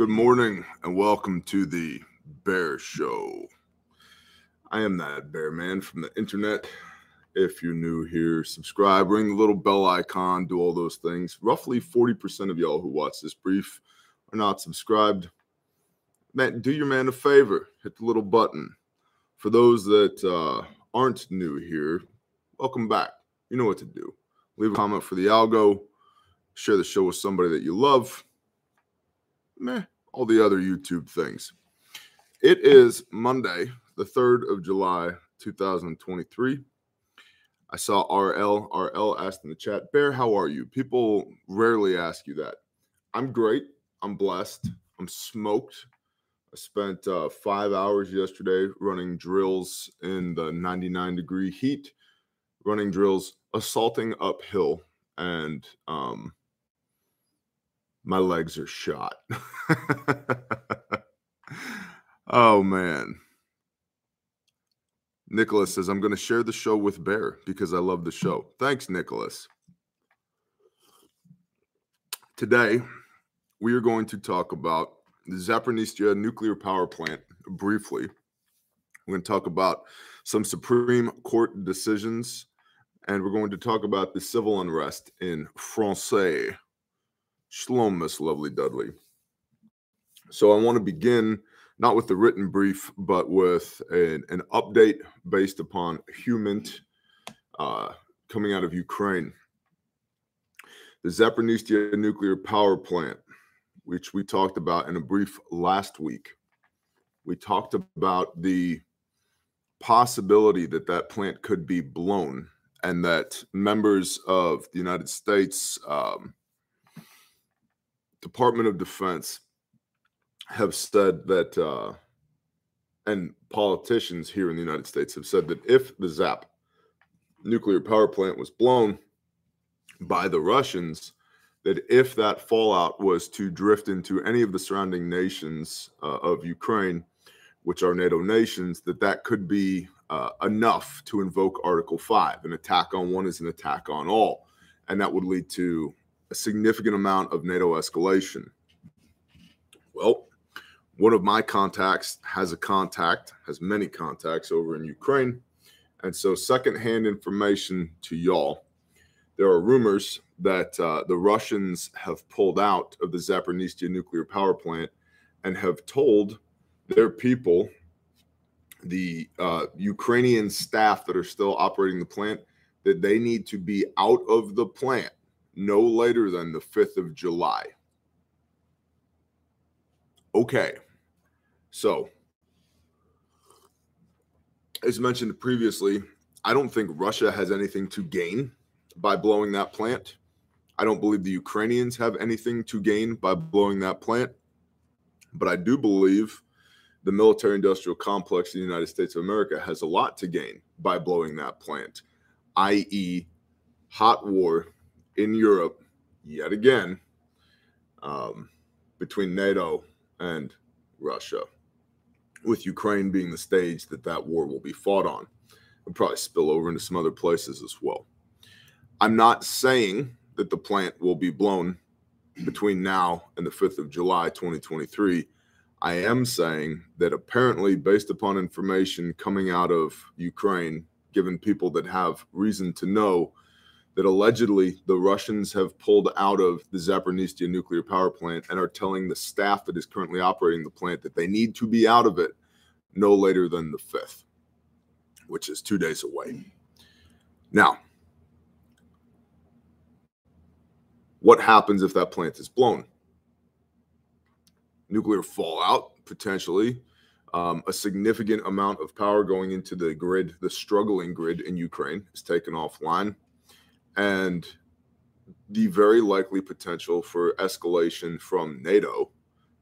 Good morning and welcome to the Bear Show. I am that bear man from the internet. If you're new here, subscribe, ring the little bell icon, do all those things. Roughly 40% of y'all who watch this brief are not subscribed. Man, do your man a favor, hit the little button. For those that uh, aren't new here, welcome back. You know what to do. Leave a comment for the algo, share the show with somebody that you love. Meh, all the other YouTube things. It is Monday, the 3rd of July, 2023. I saw RL. RL asked in the chat, Bear, how are you? People rarely ask you that. I'm great. I'm blessed. I'm smoked. I spent uh, five hours yesterday running drills in the 99 degree heat, running drills assaulting uphill, and um, my legs are shot. oh, man. Nicholas says, I'm going to share the show with Bear because I love the show. Thanks, Nicholas. Today, we are going to talk about the Zaporizhzhia nuclear power plant briefly. We're going to talk about some Supreme Court decisions, and we're going to talk about the civil unrest in Francais. Shalom, Miss Lovely Dudley. So I want to begin not with the written brief, but with an, an update based upon Humint uh, coming out of Ukraine. The Zaporizhzhia nuclear power plant, which we talked about in a brief last week, we talked about the possibility that that plant could be blown and that members of the United States um, Department of Defense have said that, uh, and politicians here in the United States have said that if the ZAP nuclear power plant was blown by the Russians, that if that fallout was to drift into any of the surrounding nations uh, of Ukraine, which are NATO nations, that that could be uh, enough to invoke Article 5. An attack on one is an attack on all. And that would lead to a significant amount of NATO escalation. Well, one of my contacts has a contact, has many contacts over in Ukraine. And so, secondhand information to y'all there are rumors that uh, the Russians have pulled out of the Zaporizhzhia nuclear power plant and have told their people, the uh, Ukrainian staff that are still operating the plant, that they need to be out of the plant no later than the 5th of July. Okay. So, as mentioned previously, I don't think Russia has anything to gain by blowing that plant. I don't believe the Ukrainians have anything to gain by blowing that plant. But I do believe the military industrial complex in the United States of America has a lot to gain by blowing that plant, i.e., hot war in Europe yet again um, between NATO and Russia with Ukraine being the stage that that war will be fought on. It'll probably spill over into some other places as well. I'm not saying that the plant will be blown between now and the 5th of July 2023. I am saying that apparently, based upon information coming out of Ukraine, given people that have reason to know that allegedly the Russians have pulled out of the Zaporizhzhia nuclear power plant and are telling the staff that is currently operating the plant that they need to be out of it no later than the 5th, which is two days away. Now, what happens if that plant is blown? Nuclear fallout, potentially. Um, a significant amount of power going into the grid, the struggling grid in Ukraine, is taken offline. And the very likely potential for escalation from NATO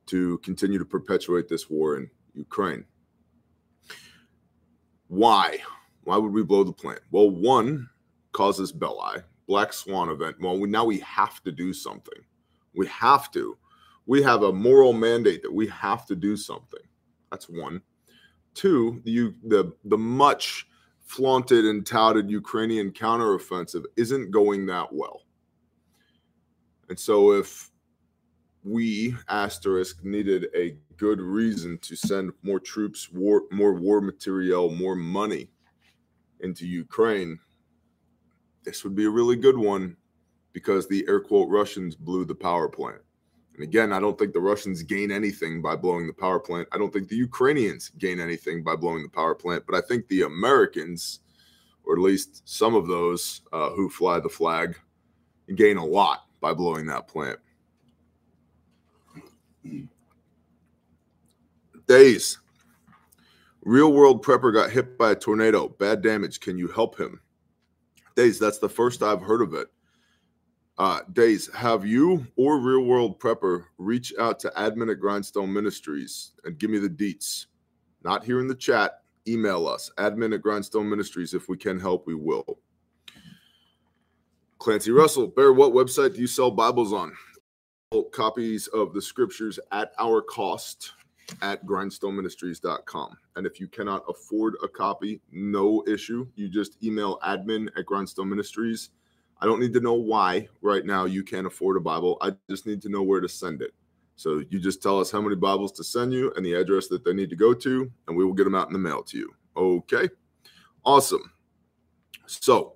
to continue to perpetuate this war in Ukraine. Why? Why would we blow the plant? Well, one casus belli, black swan event. Well, we, now we have to do something. We have to. We have a moral mandate that we have to do something. That's one. Two, the the the much flaunted and touted Ukrainian counteroffensive isn't going that well. And so if we asterisk needed a good reason to send more troops, war, more war material, more money into Ukraine, this would be a really good one because the air quote Russians blew the power plant. And again, I don't think the Russians gain anything by blowing the power plant. I don't think the Ukrainians gain anything by blowing the power plant, but I think the Americans, or at least some of those uh, who fly the flag, gain a lot by blowing that plant. Days. Real world prepper got hit by a tornado. Bad damage. Can you help him? Days, that's the first I've heard of it. Uh, Days, have you or Real World Prepper reach out to admin at Grindstone Ministries and give me the deets? Not here in the chat. Email us, admin at Grindstone Ministries. If we can help, we will. Clancy Russell, Bear, what website do you sell Bibles on? Copies of the scriptures at our cost at grindstoneministries.com. And if you cannot afford a copy, no issue. You just email admin at Grindstone Ministries I don't need to know why right now you can't afford a Bible. I just need to know where to send it. So you just tell us how many Bibles to send you and the address that they need to go to, and we will get them out in the mail to you. Okay. Awesome. So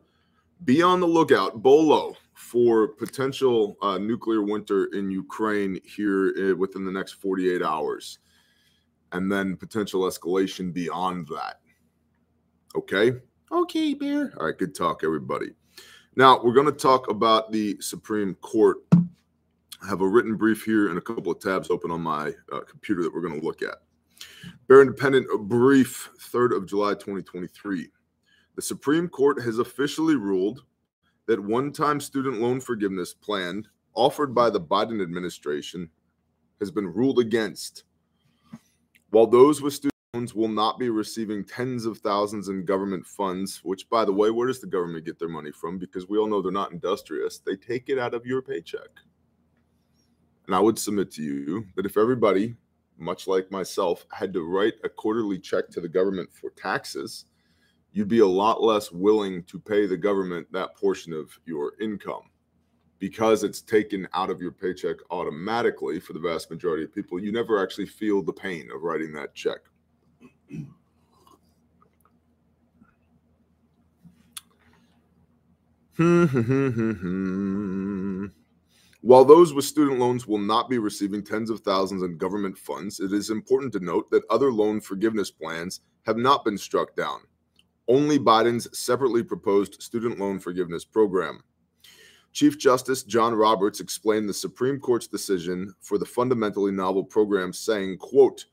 be on the lookout, Bolo, for potential uh, nuclear winter in Ukraine here uh, within the next 48 hours, and then potential escalation beyond that. Okay. Okay, Bear. All right. Good talk, everybody. Now, we're going to talk about the Supreme Court. I have a written brief here and a couple of tabs open on my uh, computer that we're going to look at. Bear Independent brief, 3rd of July 2023. The Supreme Court has officially ruled that one time student loan forgiveness plan offered by the Biden administration has been ruled against. While those with student will not be receiving tens of thousands in government funds, which, by the way, where does the government get their money from? Because we all know they're not industrious. They take it out of your paycheck. And I would submit to you that if everybody, much like myself, had to write a quarterly check to the government for taxes, you'd be a lot less willing to pay the government that portion of your income. Because it's taken out of your paycheck automatically for the vast majority of people, you never actually feel the pain of writing that check. Hmm, hmm, hmm, While those with student loans will not be receiving tens of thousands in government funds, it is important to note that other loan forgiveness plans have not been struck down. Only Biden's separately proposed student loan forgiveness program. Chief Justice John Roberts explained the Supreme Court's decision for the fundamentally novel program, saying, quote,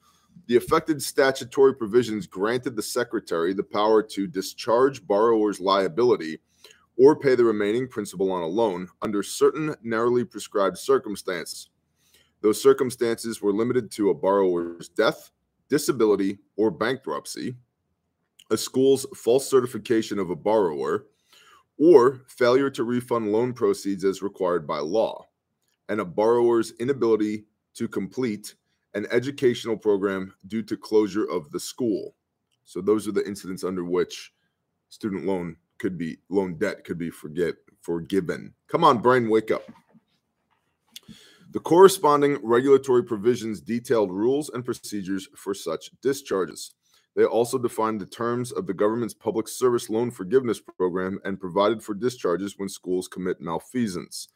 the affected statutory provisions granted the secretary the power to discharge borrower's liability or pay the remaining principal on a loan under certain narrowly prescribed circumstances. Those circumstances were limited to a borrower's death, disability, or bankruptcy, a school's false certification of a borrower, or failure to refund loan proceeds as required by law, and a borrower's inability to complete an educational program due to closure of the school. So those are the incidents under which student loan could be loan debt could be forget forgiven. Come on, brain, wake up. The corresponding regulatory provisions detailed rules and procedures for such discharges. They also defined the terms of the government's public service loan forgiveness program and provided for discharges when schools commit malfeasance.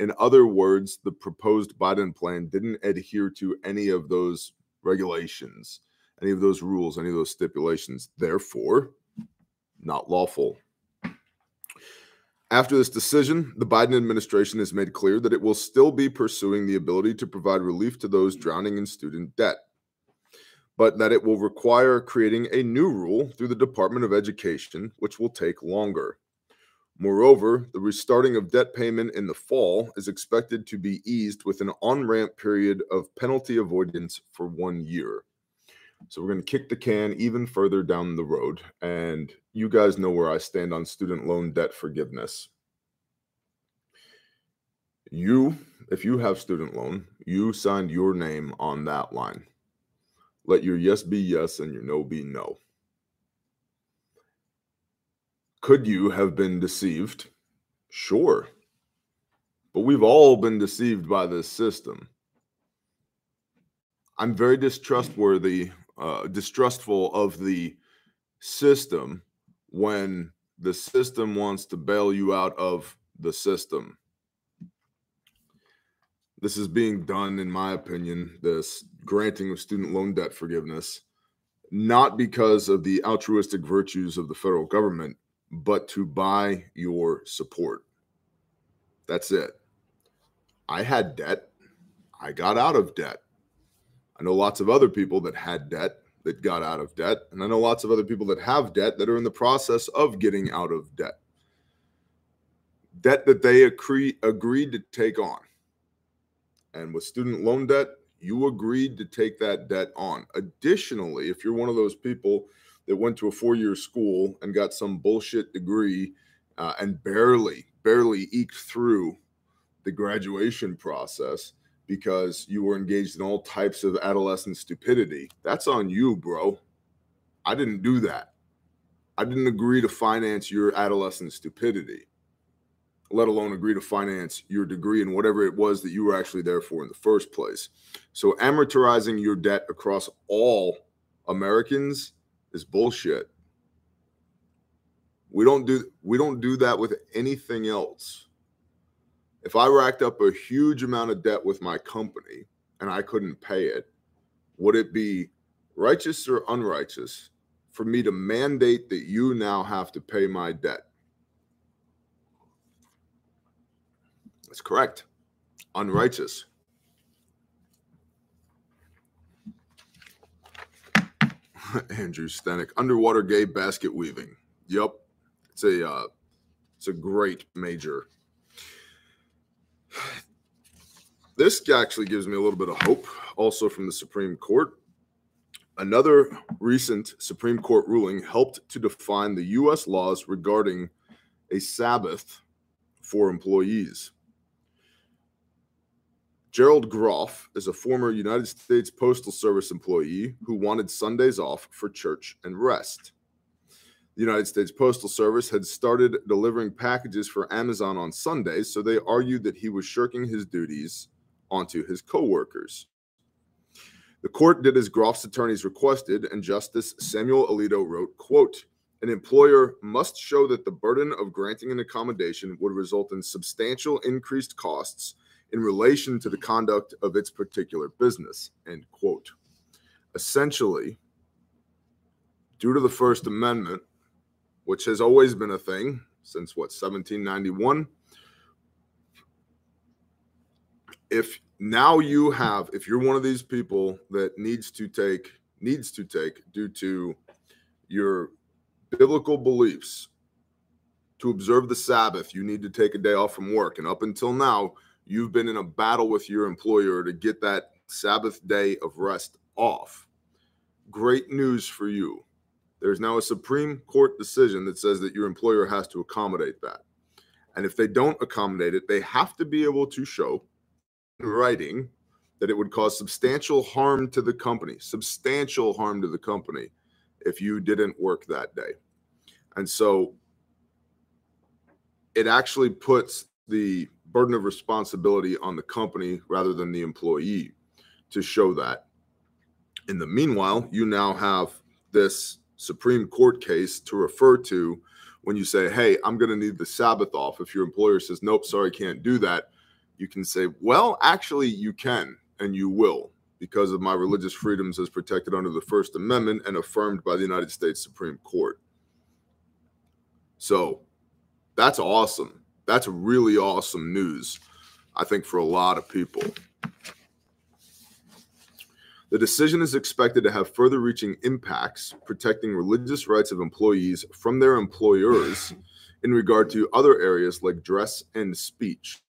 In other words, the proposed Biden plan didn't adhere to any of those regulations, any of those rules, any of those stipulations. Therefore, not lawful. After this decision, the Biden administration has made clear that it will still be pursuing the ability to provide relief to those drowning in student debt, but that it will require creating a new rule through the Department of Education, which will take longer. Moreover, the restarting of debt payment in the fall is expected to be eased with an on ramp period of penalty avoidance for one year. So we're going to kick the can even further down the road. And you guys know where I stand on student loan debt forgiveness. You, if you have student loan, you signed your name on that line. Let your yes be yes and your no be no. Could you have been deceived? Sure. But we've all been deceived by this system. I'm very distrustworthy, uh, distrustful of the system when the system wants to bail you out of the system. This is being done, in my opinion, this granting of student loan debt forgiveness, not because of the altruistic virtues of the federal government, but to buy your support. That's it. I had debt. I got out of debt. I know lots of other people that had debt that got out of debt. And I know lots of other people that have debt that are in the process of getting out of debt. Debt that they agree, agreed to take on. And with student loan debt, you agreed to take that debt on. Additionally, if you're one of those people that went to a four year school and got some bullshit degree uh, and barely, barely eked through the graduation process, because you were engaged in all types of adolescent stupidity. That's on you, bro. I didn't do that. I didn't agree to finance your adolescent stupidity, let alone agree to finance your degree and whatever it was that you were actually there for in the first place. So, amortizing your debt across all Americans is bullshit. We don't do we don't do that with anything else if I racked up a huge amount of debt with my company and I couldn't pay it, would it be righteous or unrighteous for me to mandate that you now have to pay my debt? That's correct. Unrighteous. Andrew Stenick, underwater gay basket weaving. Yep, it's a uh, it's a great major this actually gives me a little bit of hope, also from the Supreme Court. Another recent Supreme Court ruling helped to define the U.S. laws regarding a Sabbath for employees. Gerald Groff is a former United States Postal Service employee who wanted Sundays off for church and rest. The United States Postal Service had started delivering packages for Amazon on Sundays, so they argued that he was shirking his duties onto his coworkers. The court did as Groff's attorneys requested, and Justice Samuel Alito wrote, quote, an employer must show that the burden of granting an accommodation would result in substantial increased costs in relation to the conduct of its particular business, end quote. Essentially, due to the First Amendment, which has always been a thing since what 1791 if now you have if you're one of these people that needs to take needs to take due to your biblical beliefs to observe the sabbath you need to take a day off from work and up until now you've been in a battle with your employer to get that sabbath day of rest off great news for you there's now a Supreme Court decision that says that your employer has to accommodate that. And if they don't accommodate it, they have to be able to show in writing that it would cause substantial harm to the company, substantial harm to the company if you didn't work that day. And so it actually puts the burden of responsibility on the company rather than the employee to show that. In the meanwhile, you now have this Supreme Court case to refer to when you say, Hey, I'm going to need the Sabbath off. If your employer says, Nope, sorry, can't do that, you can say, Well, actually, you can and you will because of my religious freedoms as protected under the First Amendment and affirmed by the United States Supreme Court. So that's awesome. That's really awesome news, I think, for a lot of people. The decision is expected to have further reaching impacts, protecting religious rights of employees from their employers in regard to other areas like dress and speech.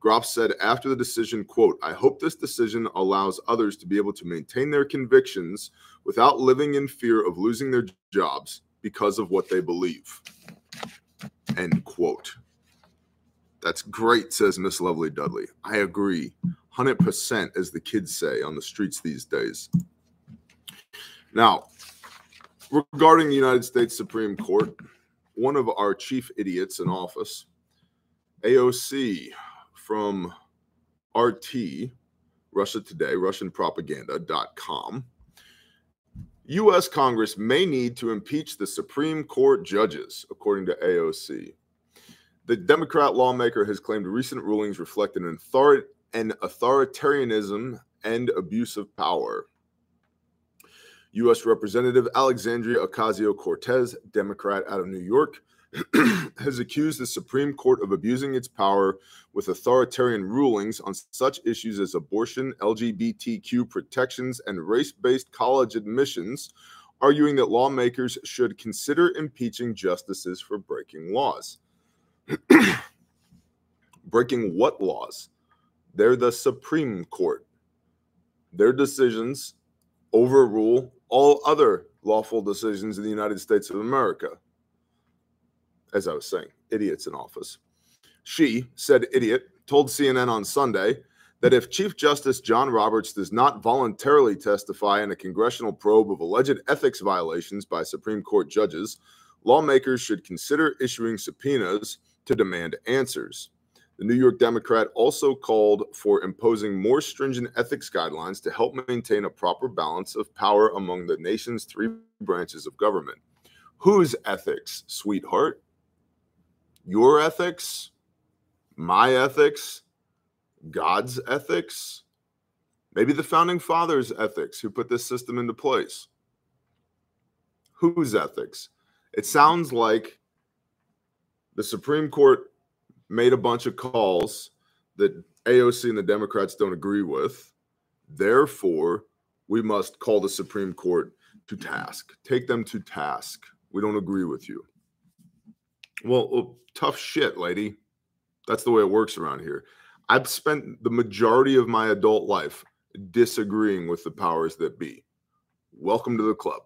Groff said after the decision, quote, I hope this decision allows others to be able to maintain their convictions without living in fear of losing their jobs because of what they believe. End quote. That's great, says Miss Lovely Dudley. I agree. 100%, as the kids say on the streets these days. Now, regarding the United States Supreme Court, one of our chief idiots in office, AOC from RT, Russia Today, RussianPropaganda.com. U.S. Congress may need to impeach the Supreme Court judges, according to AOC. The Democrat lawmaker has claimed recent rulings reflect an, author- an authoritarianism and abuse of power. U.S. Representative Alexandria Ocasio Cortez, Democrat out of New York, has accused the Supreme Court of abusing its power with authoritarian rulings on such issues as abortion, LGBTQ protections, and race based college admissions, arguing that lawmakers should consider impeaching justices for breaking laws. breaking what laws? They're the Supreme Court. Their decisions overrule all other lawful decisions in the United States of America as I was saying, idiots in office. She, said idiot, told CNN on Sunday that if Chief Justice John Roberts does not voluntarily testify in a congressional probe of alleged ethics violations by Supreme Court judges, lawmakers should consider issuing subpoenas to demand answers. The New York Democrat also called for imposing more stringent ethics guidelines to help maintain a proper balance of power among the nation's three branches of government. Whose ethics, sweetheart? your ethics, my ethics, God's ethics, maybe the founding fathers' ethics who put this system into place. Whose ethics? It sounds like the Supreme Court made a bunch of calls that AOC and the Democrats don't agree with. Therefore, we must call the Supreme Court to task, take them to task. We don't agree with you. Well, oh, tough shit, lady. That's the way it works around here. I've spent the majority of my adult life disagreeing with the powers that be. Welcome to the club.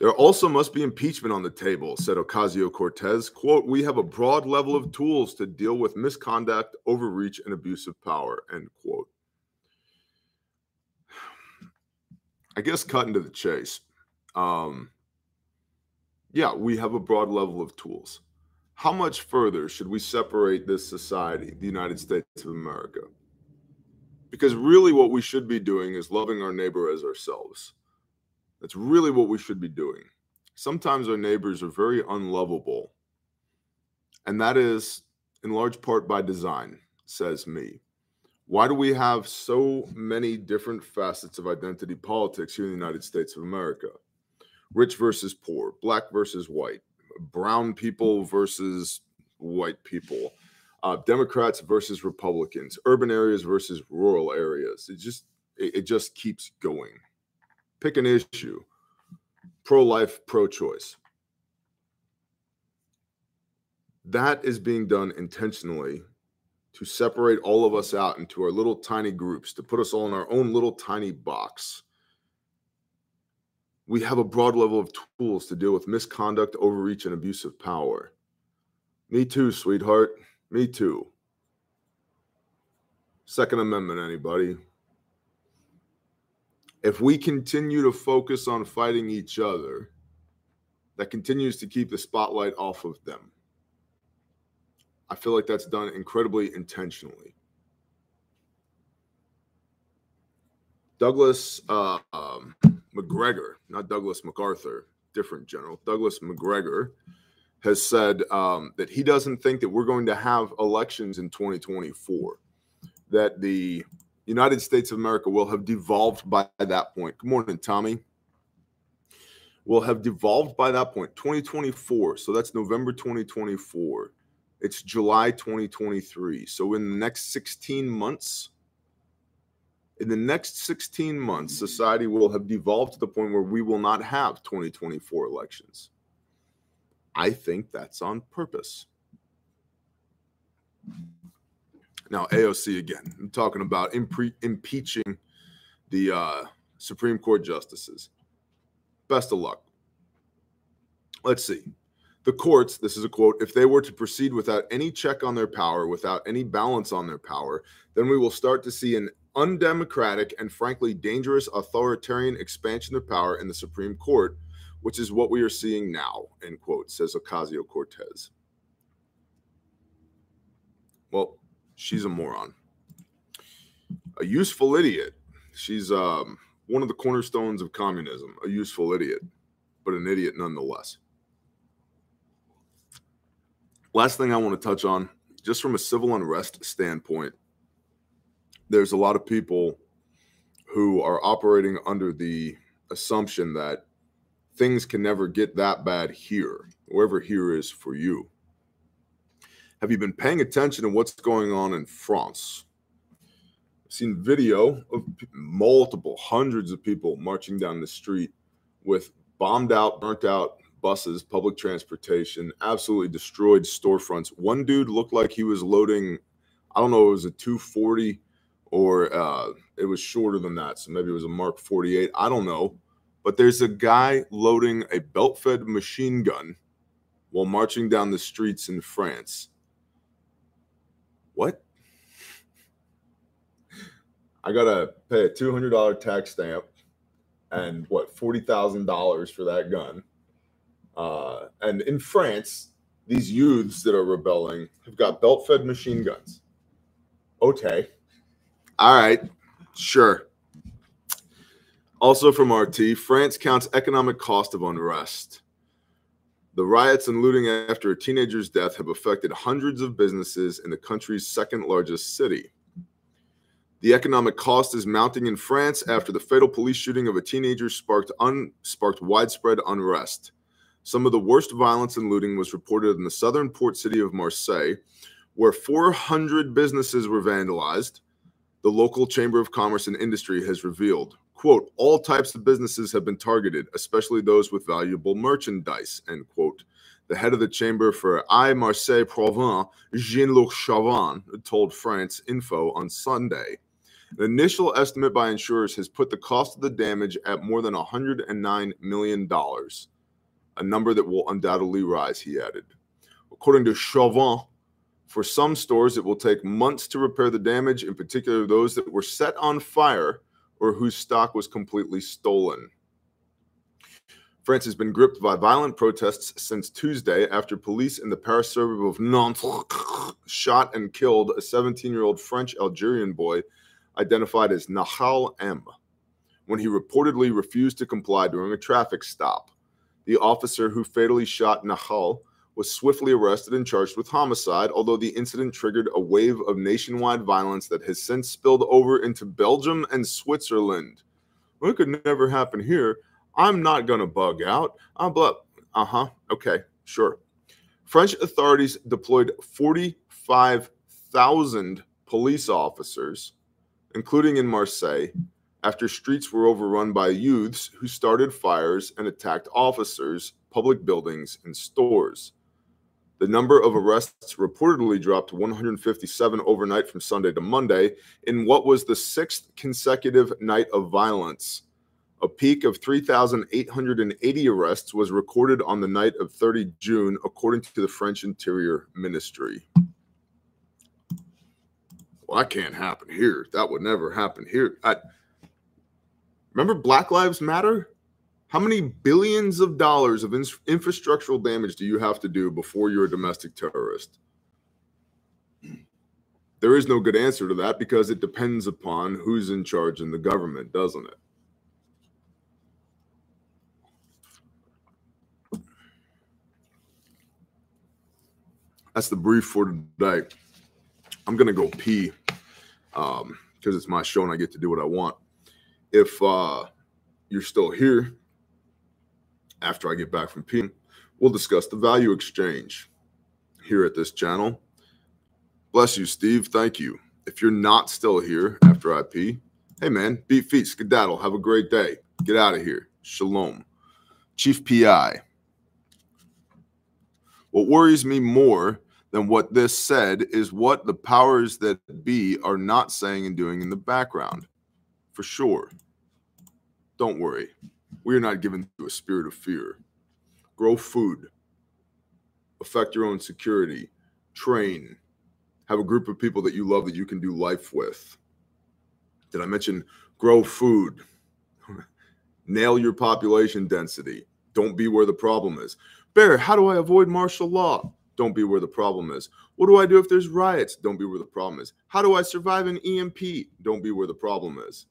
There also must be impeachment on the table, said Ocasio Cortez. Quote, we have a broad level of tools to deal with misconduct, overreach, and abuse of power, end quote. I guess cutting to the chase. Um, yeah, we have a broad level of tools. How much further should we separate this society, the United States of America? Because really, what we should be doing is loving our neighbor as ourselves. That's really what we should be doing. Sometimes our neighbors are very unlovable. And that is in large part by design, says me. Why do we have so many different facets of identity politics here in the United States of America? rich versus poor, black versus white, brown people versus white people, uh, Democrats versus Republicans, urban areas versus rural areas. It just it, it just keeps going. Pick an issue: pro-life, pro-choice. That is being done intentionally to separate all of us out into our little tiny groups, to put us all in our own little tiny box we have a broad level of tools to deal with misconduct, overreach, and abuse of power. Me too, sweetheart. Me too. Second Amendment, anybody? If we continue to focus on fighting each other, that continues to keep the spotlight off of them. I feel like that's done incredibly intentionally. Douglas uh, um, Macgregor, not Douglas MacArthur, different general, Douglas Macgregor, has said um, that he doesn't think that we're going to have elections in 2024, that the United States of America will have devolved by that point. Good morning, Tommy. Will have devolved by that point, 2024. So that's November 2024. It's July 2023. So in the next 16 months, in the next 16 months, society will have devolved to the point where we will not have 2024 elections. I think that's on purpose. Now, AOC again, I'm talking about impre- impeaching the uh, Supreme Court justices. Best of luck. Let's see. The courts, this is a quote, if they were to proceed without any check on their power, without any balance on their power, then we will start to see an undemocratic and frankly dangerous authoritarian expansion of power in the Supreme Court, which is what we are seeing now, end quote, says Ocasio Cortez. Well, she's a moron. a useful idiot. She's um, one of the cornerstones of communism, a useful idiot, but an idiot nonetheless. Last thing I want to touch on, just from a civil unrest standpoint, there's a lot of people who are operating under the assumption that things can never get that bad here, wherever here is for you. Have you been paying attention to what's going on in France? I've seen video of multiple hundreds of people marching down the street with bombed out, burnt out buses, public transportation, absolutely destroyed storefronts. One dude looked like he was loading, I don't know, it was a 240 or uh, it was shorter than that. So maybe it was a Mark 48. I don't know. But there's a guy loading a belt fed machine gun while marching down the streets in France. What? I got to pay a $200 tax stamp and what, $40,000 for that gun. Uh, and in France, these youths that are rebelling have got belt fed machine guns. Okay. All right. Sure. Also from RT, France counts economic cost of unrest. The riots and looting after a teenager's death have affected hundreds of businesses in the country's second largest city. The economic cost is mounting in France after the fatal police shooting of a teenager sparked, un, sparked widespread unrest. Some of the worst violence and looting was reported in the southern port city of Marseille, where 400 businesses were vandalized, the local Chamber of Commerce and Industry has revealed. Quote, all types of businesses have been targeted, especially those with valuable merchandise, end quote. The head of the chamber for Aix Marseille Provence, Jean Luc Chauvin, told France Info on Sunday. The initial estimate by insurers has put the cost of the damage at more than $109 million, a number that will undoubtedly rise, he added. According to Chauvin, for some stores, it will take months to repair the damage, in particular those that were set on fire or whose stock was completely stolen. France has been gripped by violent protests since Tuesday after police in the Paris suburb of Nantes shot and killed a 17 year old French Algerian boy identified as Nahel M when he reportedly refused to comply during a traffic stop. The officer who fatally shot Nahel was swiftly arrested and charged with homicide, although the incident triggered a wave of nationwide violence that has since spilled over into Belgium and Switzerland. Well, it could never happen here. I'm not going to bug out. I'm uh huh. Okay, sure. French authorities deployed 45,000 police officers including in Marseille, after streets were overrun by youths who started fires and attacked officers, public buildings, and stores. The number of arrests reportedly dropped 157 overnight from Sunday to Monday in what was the sixth consecutive night of violence. A peak of 3,880 arrests was recorded on the night of 30 June, according to the French Interior Ministry well, that can't happen here. That would never happen here. I, remember Black Lives Matter? How many billions of dollars of in, infrastructural damage do you have to do before you're a domestic terrorist? There is no good answer to that because it depends upon who's in charge in the government, doesn't it? That's the brief for today. I'm gonna go pee because um, it's my show and I get to do what I want. If uh, you're still here after I get back from peeing, we'll discuss the value exchange here at this channel. Bless you, Steve. Thank you. If you're not still here after I pee, hey man, beat feet, skedaddle. Have a great day. Get out of here. Shalom. Chief PI. What worries me more than what this said is what the powers that be are not saying and doing in the background. For sure. Don't worry. We are not given to a spirit of fear. Grow food. Affect your own security. Train. Have a group of people that you love that you can do life with. Did I mention grow food? Nail your population density. Don't be where the problem is. Bear, how do I avoid martial law? Don't be where the problem is. What do I do if there's riots? Don't be where the problem is. How do I survive an EMP? Don't be where the problem is.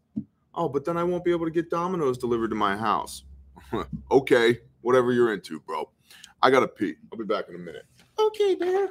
Oh, but then I won't be able to get Domino's delivered to my house. okay, whatever you're into, bro. I gotta pee. I'll be back in a minute. Okay, Bear.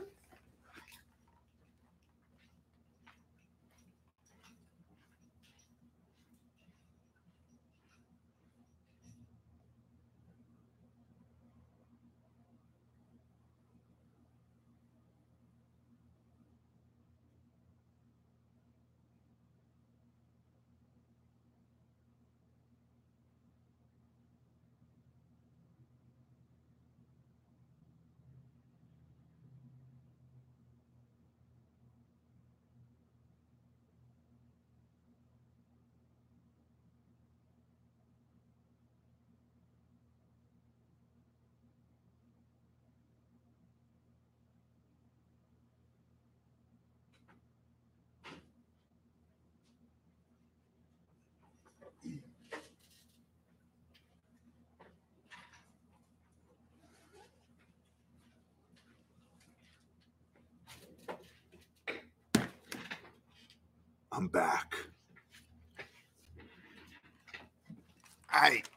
I'm back. Right.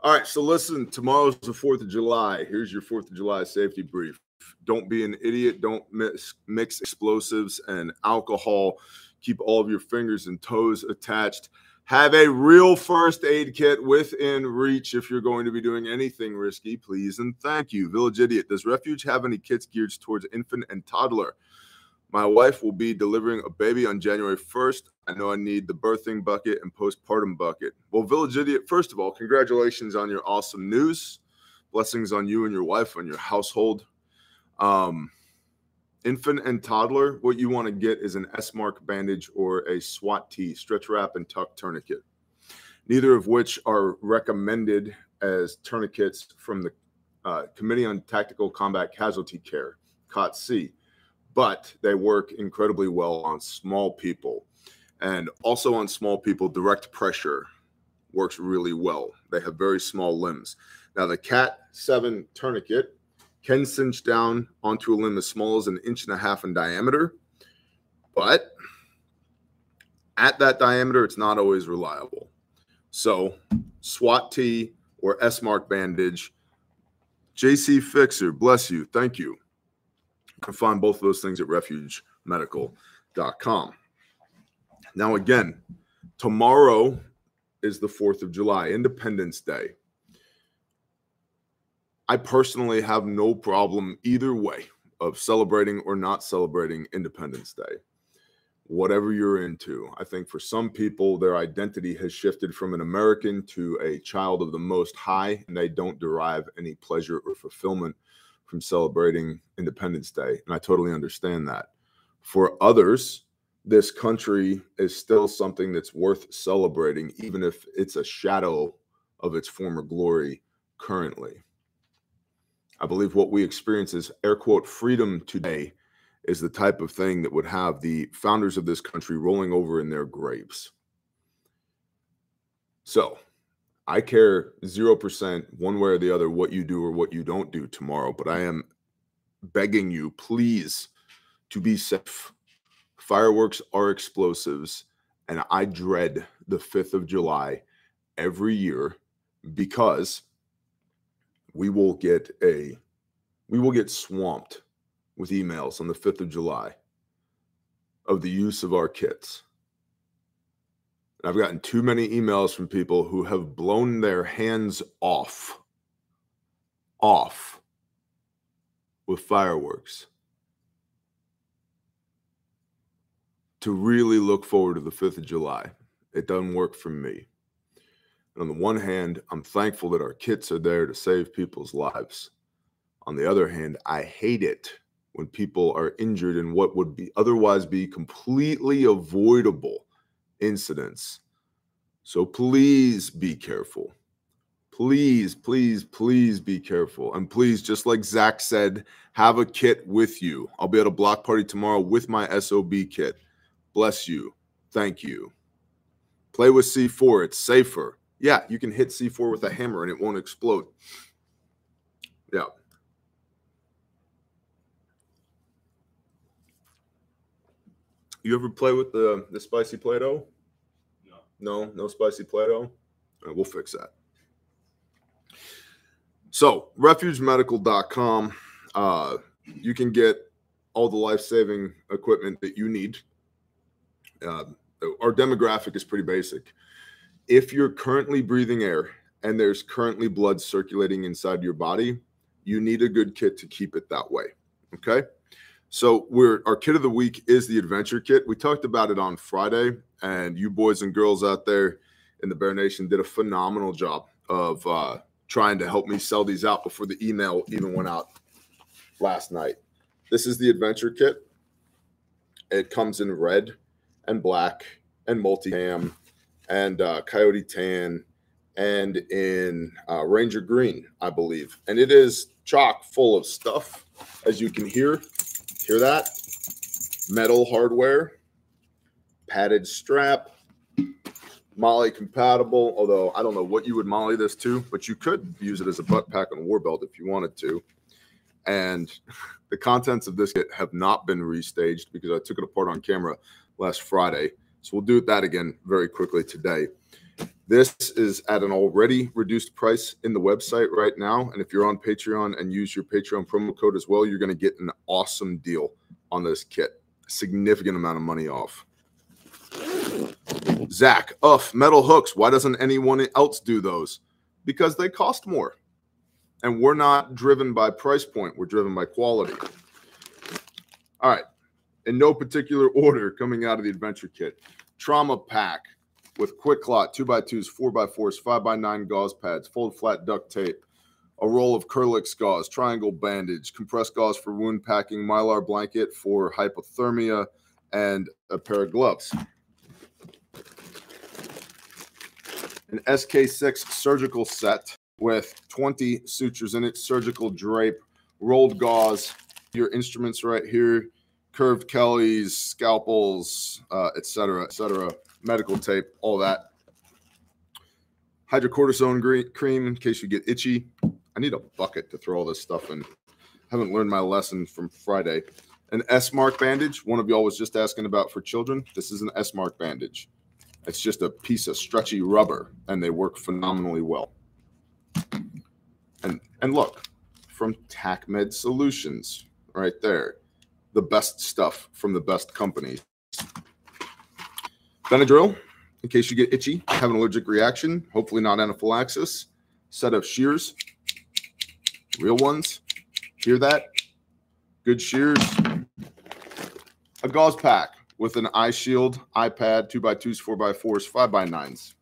All right. So listen, tomorrow's the 4th of July. Here's your 4th of July safety brief. Don't be an idiot. Don't mix, mix explosives and alcohol. Keep all of your fingers and toes attached. Have a real first aid kit within reach if you're going to be doing anything risky, please. And thank you. Village Idiot. Does Refuge have any kits geared towards infant and toddler? My wife will be delivering a baby on January 1st. I know I need the birthing bucket and postpartum bucket. Well, Village Idiot, first of all, congratulations on your awesome news. Blessings on you and your wife, on your household. Um, infant and toddler, what you want to get is an S mark bandage or a SWAT T, stretch wrap and tuck tourniquet, neither of which are recommended as tourniquets from the uh, Committee on Tactical Combat Casualty Care, COTC but they work incredibly well on small people. And also on small people, direct pressure works really well. They have very small limbs. Now, the CAT 7 tourniquet can cinch down onto a limb as small as an inch and a half in diameter, but at that diameter, it's not always reliable. So, SWAT T or S Mark bandage, JC Fixer, bless you, thank you You can find both of those things at refugemedical.com. Now, again, tomorrow is the 4th of July, Independence Day. I personally have no problem either way of celebrating or not celebrating Independence Day. Whatever you're into. I think for some people, their identity has shifted from an American to a child of the Most High, and they don't derive any pleasure or fulfillment from celebrating Independence Day. And I totally understand that. For others, this country is still something that's worth celebrating, even if it's a shadow of its former glory currently. I believe what we experience as air quote freedom today is the type of thing that would have the founders of this country rolling over in their graves. So, I care 0% one way or the other what you do or what you don't do tomorrow, but I am begging you, please, to be safe. Fireworks are explosives, and I dread the 5th of July every year because we will get a we will get swamped with emails on the 5th of July of the use of our kits. I've gotten too many emails from people who have blown their hands off, off with fireworks to really look forward to the 5th of July. It doesn't work for me. And on the one hand, I'm thankful that our kits are there to save people's lives. On the other hand, I hate it when people are injured in what would be otherwise be completely avoidable incidents. So please be careful. Please, please, please be careful. And please, just like Zach said, have a kit with you. I'll be at a block party tomorrow with my SOB kit. Bless you. Thank you. Play with C4. It's safer. Yeah, you can hit C4 with a hammer and it won't explode. Yeah. You ever play with the, the spicy Play Doh? No. No, no spicy Play Doh? Right, we'll fix that. So, refugemedical.com, uh, you can get all the life saving equipment that you need. Uh, our demographic is pretty basic. If you're currently breathing air and there's currently blood circulating inside your body, you need a good kit to keep it that way. Okay. So we're our kit of the week is the adventure kit. We talked about it on Friday, and you boys and girls out there in the Bear Nation did a phenomenal job of uh, trying to help me sell these out before the email even went out last night. This is the adventure kit. It comes in red and black and multi-cam and uh, coyote tan and in uh, ranger green, I believe. And it is chock full of stuff, as you can hear. Hear that? Metal hardware, padded strap, MOLLE compatible. Although I don't know what you would MOLLE this to, but you could use it as a butt pack on a war belt if you wanted to. And the contents of this kit have not been restaged because I took it apart on camera last Friday. So we'll do that again very quickly today. This is at an already reduced price in the website right now. And if you're on Patreon and use your Patreon promo code as well, you're going to get an awesome deal on this kit. A significant amount of money off. Zach, uff, metal hooks. Why doesn't anyone else do those? Because they cost more. And we're not driven by price point, we're driven by quality. All right. In no particular order, coming out of the adventure kit, trauma pack with QuikClot, two by twos, four by fours, five by nine gauze pads, fold flat duct tape, a roll of Kerlix gauze, triangle bandage, compressed gauze for wound packing, mylar blanket for hypothermia, and a pair of gloves. An SK6 surgical set with 20 sutures in it, surgical drape, rolled gauze, your instruments right here, curved Kellys, scalpels, uh, et cetera, et cetera, medical tape, all that. Hydrocortisone green, cream in case you get itchy. I need a bucket to throw all this stuff in. Haven't learned my lesson from Friday. An Esmarch bandage. One of y'all was just asking about for children. This is an Esmarch bandage. It's just a piece of stretchy rubber, and they work phenomenally well. And and look, from TACMED Solutions, right there, the best stuff from the best companies. Benadryl, in case you get itchy, have an allergic reaction, hopefully not anaphylaxis. Set of shears, real ones. Hear that? Good shears. A gauze pack with an eye shield, iPad, two by twos, four by fours, five by nines.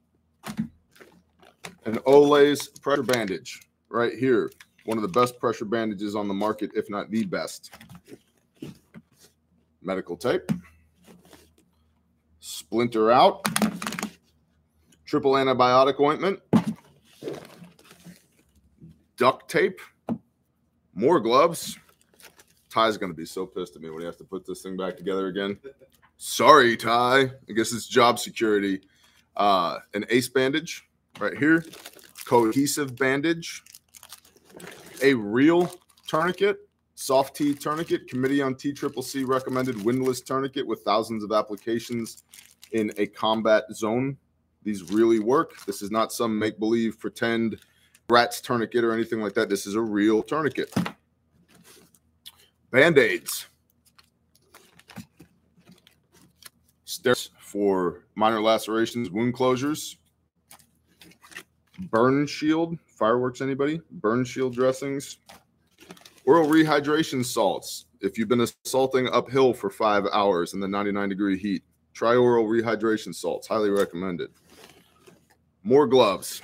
An Olaes pressure bandage right here. One of the best pressure bandages on the market, if not the best. Medical tape. Splinter out. Triple antibiotic ointment. Duct tape. More gloves. Ty's going to be so pissed at me when he has to put this thing back together again. Sorry, Ty. I guess it's job security. Uh, an ace bandage right here, cohesive bandage, a real tourniquet, SOF-T tourniquet, committee on T Triple C recommended windlass tourniquet with thousands of applications in a combat zone. These really work. This is not some make believe, pretend RATS tourniquet or anything like that. This is a real tourniquet. Band aids. Stairs for minor lacerations, wound closures. Burn shield, fireworks, anybody? Burn shield dressings. Oral rehydration salts. If you've been assaulting uphill for five hours in the 99 degree heat, try oral rehydration salts. Highly recommended. More gloves.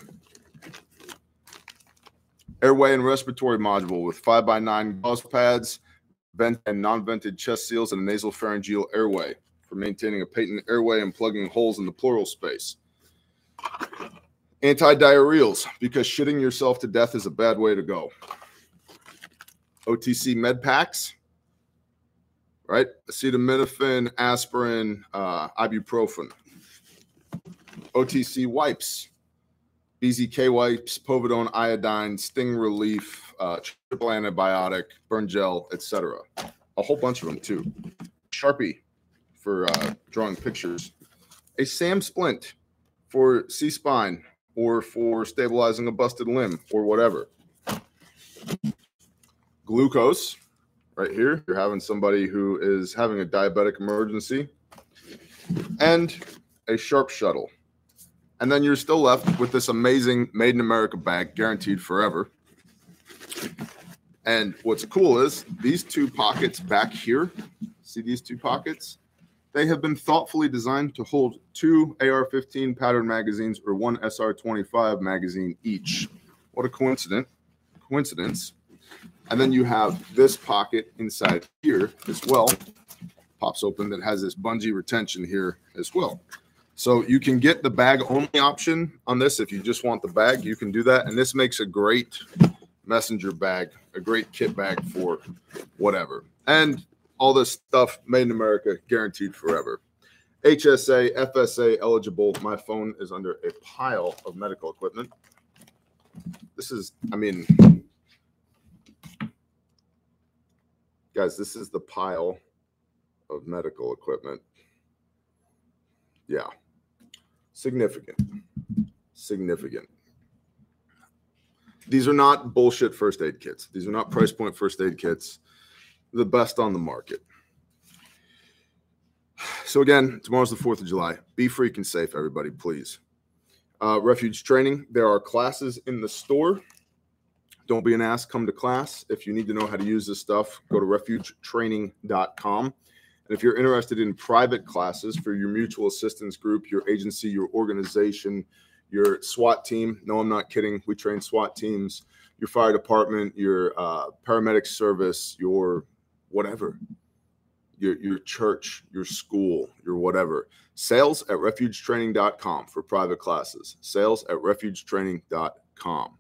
Airway and respiratory module with 5x9 gauze pads, vent and non vented chest seals, and a nasal pharyngeal airway for maintaining a patent airway and plugging holes in the pleural space. Anti-diarrheals, because shitting yourself to death is a bad way to go. OTC med packs, right? Acetaminophen, aspirin, uh, ibuprofen. OTC wipes, BZK wipes, povidone, iodine, sting relief, uh, triple antibiotic, burn gel, etc. A whole bunch of them too. Sharpie for uh, drawing pictures. A SAM splint for C spine or for stabilizing a busted limb or whatever. Glucose, right here. You're having somebody who is having a diabetic emergency, and a sharp shuttle. And then you're still left with this amazing made in America bag, guaranteed forever. And what's cool is these two pockets back here. See these two pockets? They have been thoughtfully designed to hold two AR 15 pattern magazines or one SR 25 magazine each. What a coincidence. Coincidence. And then you have this pocket inside here as well. Pops open that has this bungee retention here as well. So you can get the bag only option on this. If you just want the bag, you can do that. And this makes a great messenger bag, a great kit bag for whatever. And all this stuff made in America, guaranteed forever. HSA, FSA eligible. My phone is under a pile of medical equipment. This is, I mean, guys, this is the pile of medical equipment. Yeah, significant, significant. These are not bullshit first aid kits. These are not price point first aid kits. The best on the market. So again, tomorrow's the 4th of July. Be freaking safe, everybody, please. Uh, refuge training. There are classes in the store. Don't be an ass. Come to class. If you need to know how to use this stuff, go to refugetraining.com. And if you're interested in private classes for your mutual assistance group, your agency, your organization, your SWAT team, no, I'm not kidding. We train SWAT teams, your fire department, your uh, paramedic service, your whatever, your, your church, your school, your whatever. Sales at refugetraining.com for private classes. Sales at refugetraining.com.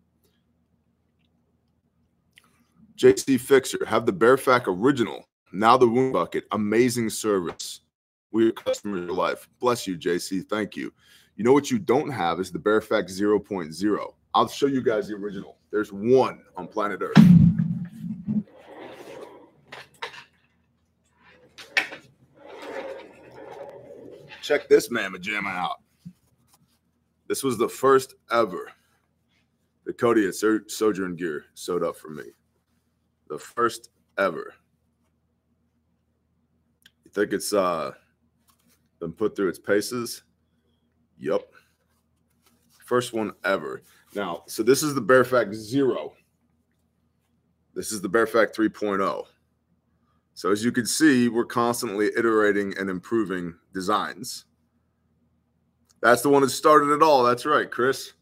JC Fixer, have the BearFAK original. Now the wound bucket. Amazing service. We are customers of life. Bless you, JC. Thank you. You know what you don't have is the BearFAK 0.0. I'll show you guys the original. There's one on planet Earth. Check this mamma jamma out. This was the first ever the Cody at Sojourn Gear sewed up for me. The first ever. You think it's uh been put through its paces? Yep. First one ever. Now, so this is the BearFAK Zero. This is the BearFAK 3.0. So as you can see, we're constantly iterating and improving designs. That's the one that started it all. That's right, Chris.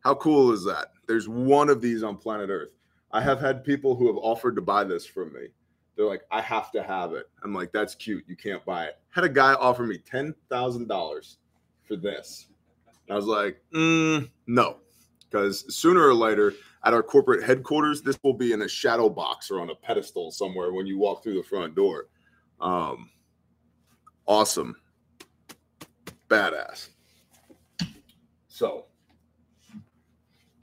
How cool is that? There's one of these on planet Earth. I have had people who have offered to buy this from me. They're like, I have to have it. I'm like, that's cute. You can't buy it. Had a guy offer me $10,000 for this. I was like, mm, no, because sooner or later, at our corporate headquarters, this will be in a shadow box or on a pedestal somewhere when you walk through the front door. Um, awesome, badass. So,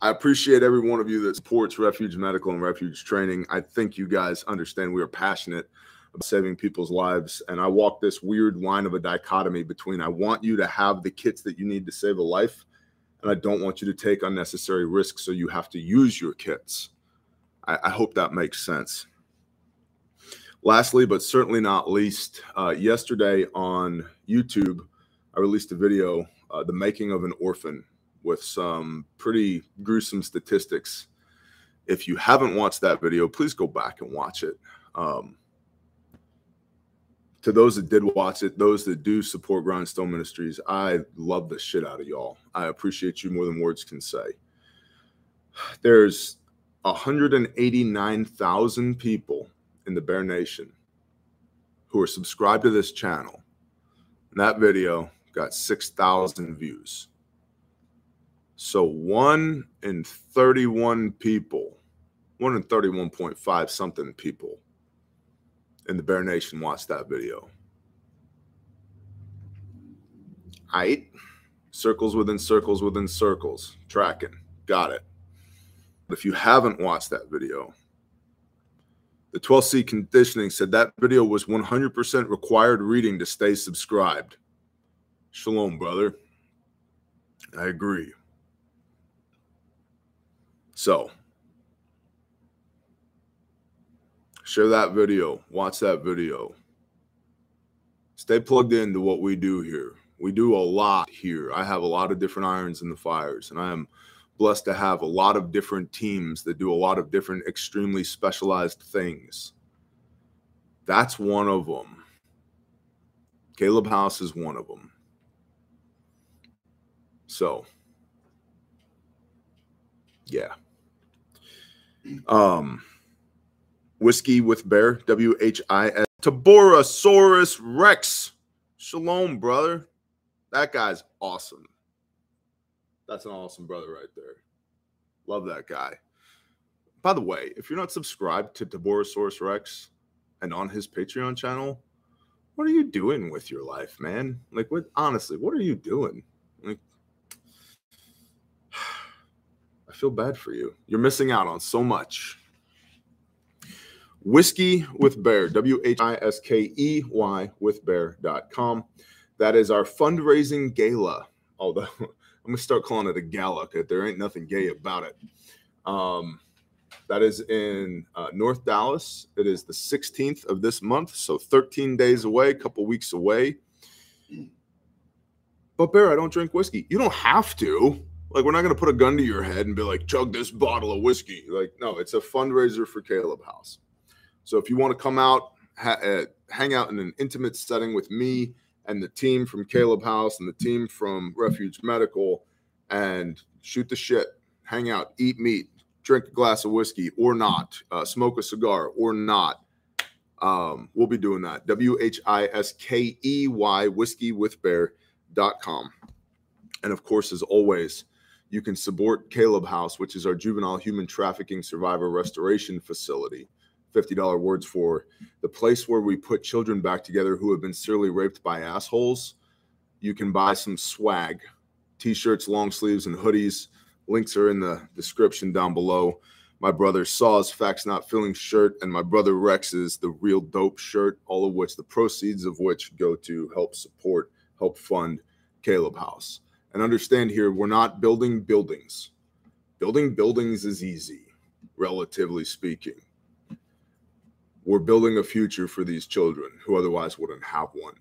I appreciate every one of you that supports Refuge Medical and Refuge Training. I think you guys understand we are passionate about saving people's lives. And I walk this weird line of a dichotomy between I want you to have the kits that you need to save a life and I don't want you to take unnecessary risks so you have to use your kits. I, I hope that makes sense. Lastly, but certainly not least, uh, yesterday on YouTube, I released a video, uh, The Making of an Orphan, with some pretty gruesome statistics. If you haven't watched that video, please go back and watch it. Um, to those that did watch it, those that do support Grindstone Ministries, I love the shit out of y'all. I appreciate you more than words can say. There's 189,000 people in the Bear Nation who are subscribed to this channel. And that video got 6,000 views. So one in 31 people, one in 31.5 something people in the Bear Nation watch that video. Height, circles within circles within circles, tracking. Got it. If you haven't watched that video, The 12C conditioning said that video was 100% required reading to stay subscribed. Shalom, brother. I agree. So, share that video, watch that video. Stay plugged into what we do here. We do a lot here. I have a lot of different irons in the fires, and I am blessed to have a lot of different teams that do a lot of different extremely specialized things. That's one of them. Caleb House is one of them. So, yeah. Um, whiskey with bear, W H I S. Taborosaurus Rex. Shalom, brother. That guy's awesome. That's an awesome brother right there. Love that guy. By the way, if you're not subscribed to Taborosaurus Rex and on his Patreon channel, what are you doing with your life, man? Like, what? Honestly, what are you doing? I feel bad for you. You're missing out on so much. Whiskey with Bear, W H I S K E Y with Bear.com. That is our fundraising gala. Although I'm going to start calling it a gala because there ain't nothing gay about it. Um, that is in uh, North Dallas. It is the 16th of this month, so 13 days away, a couple weeks away. But Bear, I don't drink whiskey. You don't have to. Like, we're not going to put a gun to your head and be like, chug this bottle of whiskey. Like, no, it's a fundraiser for Caleb House. So if you want to come out, ha- uh, hang out in an intimate setting with me and the team from Caleb House and the team from Refuge Medical and shoot the shit, hang out, eat meat, drink a glass of whiskey or not, uh, smoke a cigar or not. Um, we'll be doing that. W H I S K E Y, whiskey with bear.com. And of course, as always, you can support Caleb House, which is our juvenile human trafficking survivor restoration facility. $50 words for the place where we put children back together who have been serially raped by assholes. You can buy some swag, t shirts, long sleeves, and hoodies. Links are in the description down below. My brother Saw's Facts Not Feeling shirt and my brother Rex's The Real Dope shirt, all of which the proceeds of which go to help support, help fund Caleb House. And understand here, we're not building buildings. Building buildings is easy, relatively speaking we're building a future for these children who otherwise wouldn't have one.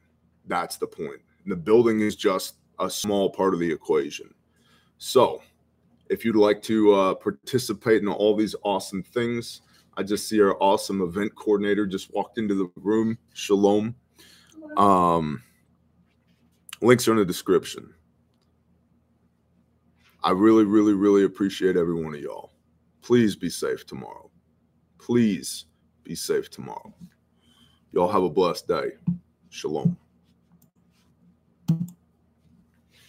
That's the point. And the building is just a small part of the equation. So, if you'd like to uh, participate in all these awesome things, I just see our awesome event coordinator just walked into the room. Shalom. Um, links are in the description. I really, really, really appreciate every one of y'all. Please be safe tomorrow. Please be safe tomorrow. Y'all have a blessed day. Shalom.